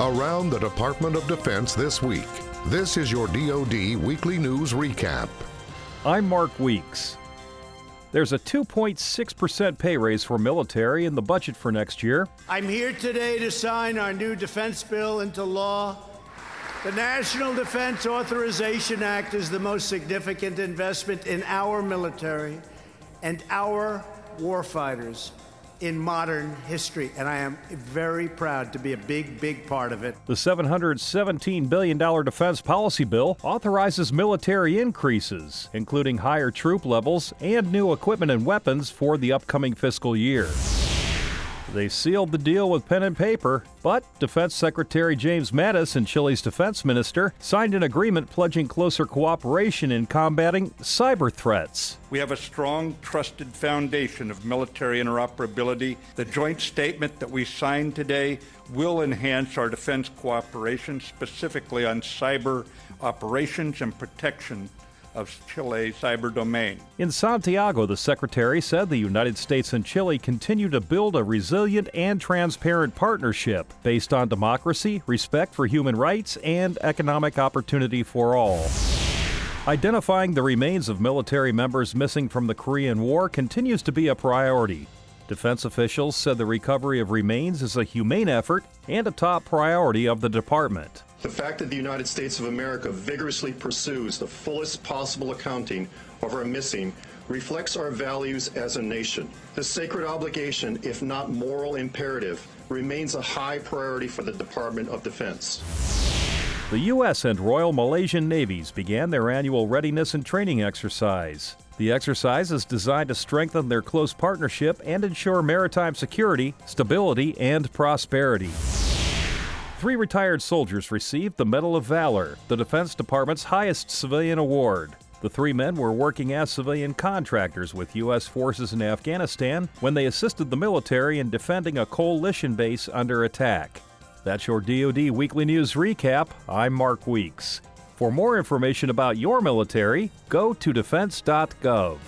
Around the Department of Defense this week. This is your DoD Weekly News Recap. I'm Mark Weeks. There's a 2.6% pay raise for military in the budget for next year. I'm here today to sign our new defense bill into law. The National Defense Authorization Act is the most significant investment in our military and our warfighters in modern history, and I am very proud to be a big, big part of it. The $717 billion defense policy bill authorizes military increases, including higher troop levels and new equipment and weapons for the upcoming fiscal year. They sealed the deal with pen and paper, but Defense Secretary James Mattis and Chile's defense minister signed an agreement pledging closer cooperation in combating cyber threats. We have a strong, trusted foundation of military interoperability. The joint statement that we signed today will enhance our defense cooperation, specifically on cyber operations and protection of Chile's cyber domain. In Santiago, the secretary said the United States and Chile continue to build a resilient and transparent partnership based on democracy, respect for human rights, and economic opportunity for all. Identifying the remains of military members missing from the Korean War continues to be a priority. Defense officials said the recovery of remains is a humane effort and a top priority of the department. The fact that the United States of America vigorously pursues the fullest possible accounting of our missing reflects our values as a nation. This sacred obligation, if not moral imperative, remains a high priority for the Department of Defense. The U.S. and Royal Malaysian Navies began their annual readiness and training exercise. The exercise is designed to strengthen their close partnership and ensure maritime security, stability, and prosperity. Three retired soldiers received the Medal of Valor, the Defense Department's highest civilian award. The three men were working as civilian contractors with U.S. forces in Afghanistan when they assisted the military in defending a coalition base under attack. That's your DoD Weekly News Recap. I'm Mark Weeks. For more information about your military, go to defense.gov.